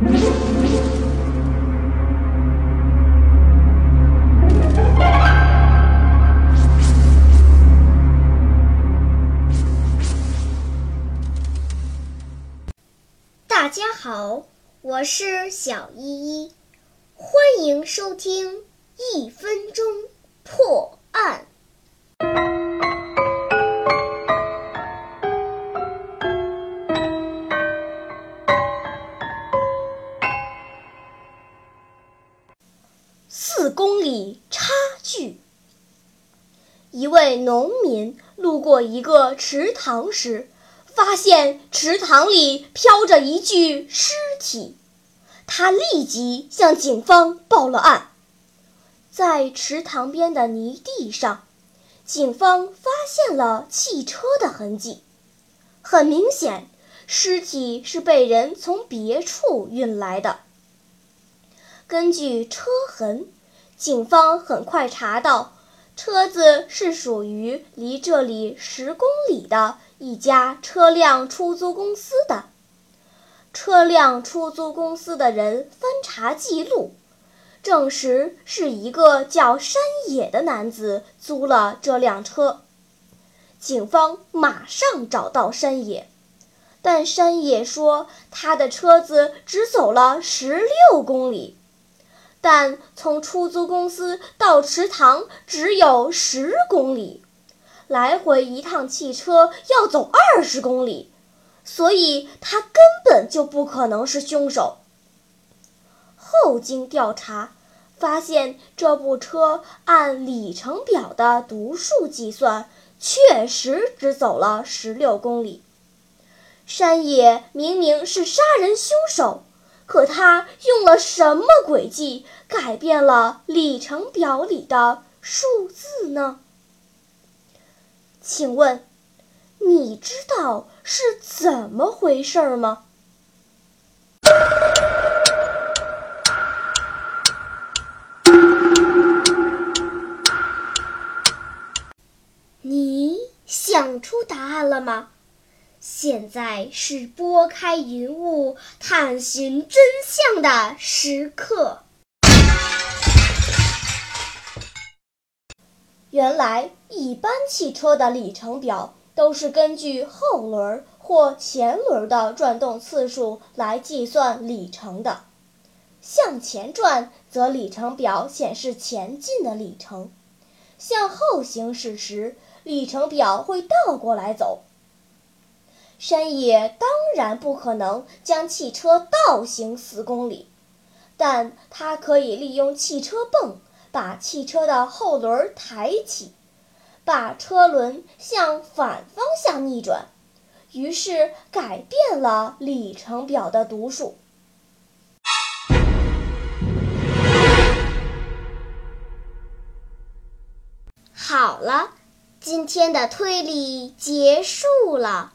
大家好，我是小依依，欢迎收听一分钟破。公里差距。一位农民路过一个池塘时，发现池塘里飘着一具尸体，他立即向警方报了案。在池塘边的泥地上，警方发现了汽车的痕迹，很明显，尸体是被人从别处运来的。根据车痕，警方很快查到，车子是属于离这里十公里的一家车辆出租公司的。车辆出租公司的人翻查记录，证实是一个叫山野的男子租了这辆车。警方马上找到山野，但山野说他的车子只走了十六公里。但从出租公司到池塘只有十公里，来回一趟汽车要走二十公里，所以他根本就不可能是凶手。后经调查，发现这部车按里程表的读数计算，确实只走了十六公里。山野明明是杀人凶手。可他用了什么诡计改变了里程表里的数字呢？请问，你知道是怎么回事吗？你想出答案了吗？现在是拨开云雾探寻真相的时刻。原来，一般汽车的里程表都是根据后轮或前轮的转动次数来计算里程的。向前转，则里程表显示前进的里程；向后行驶时，里程表会倒过来走。山野当然不可能将汽车倒行四公里，但他可以利用汽车泵把汽车的后轮抬起，把车轮向反方向逆转，于是改变了里程表的读数。好了，今天的推理结束了。